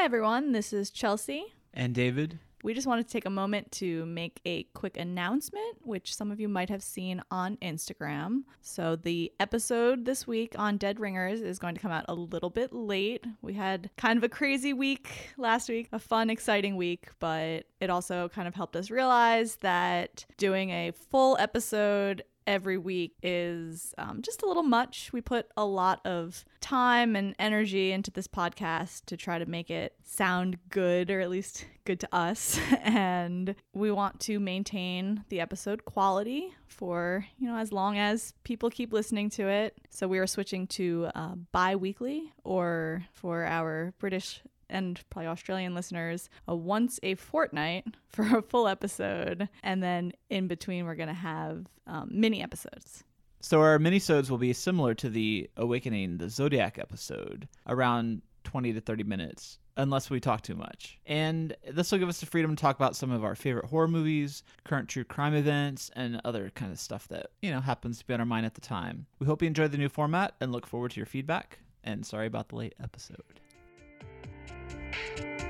Hi, everyone. This is Chelsea. And David. We just wanted to take a moment to make a quick announcement, which some of you might have seen on Instagram. So, the episode this week on Dead Ringers is going to come out a little bit late. We had kind of a crazy week last week, a fun, exciting week, but it also kind of helped us realize that doing a full episode every week is um, just a little much. We put a lot of time and energy into this podcast to try to make it sound good, or at least good to us. and we want to maintain the episode quality for, you know, as long as people keep listening to it. So we are switching to uh, bi weekly, or for our British and probably Australian listeners a once a fortnight for a full episode. And then in between, we're going to have um, mini episodes. So our minisodes will be similar to the Awakening the Zodiac episode, around 20 to 30 minutes, unless we talk too much. And this will give us the freedom to talk about some of our favorite horror movies, current true crime events, and other kind of stuff that, you know, happens to be on our mind at the time. We hope you enjoy the new format and look forward to your feedback. And sorry about the late episode. Thank you.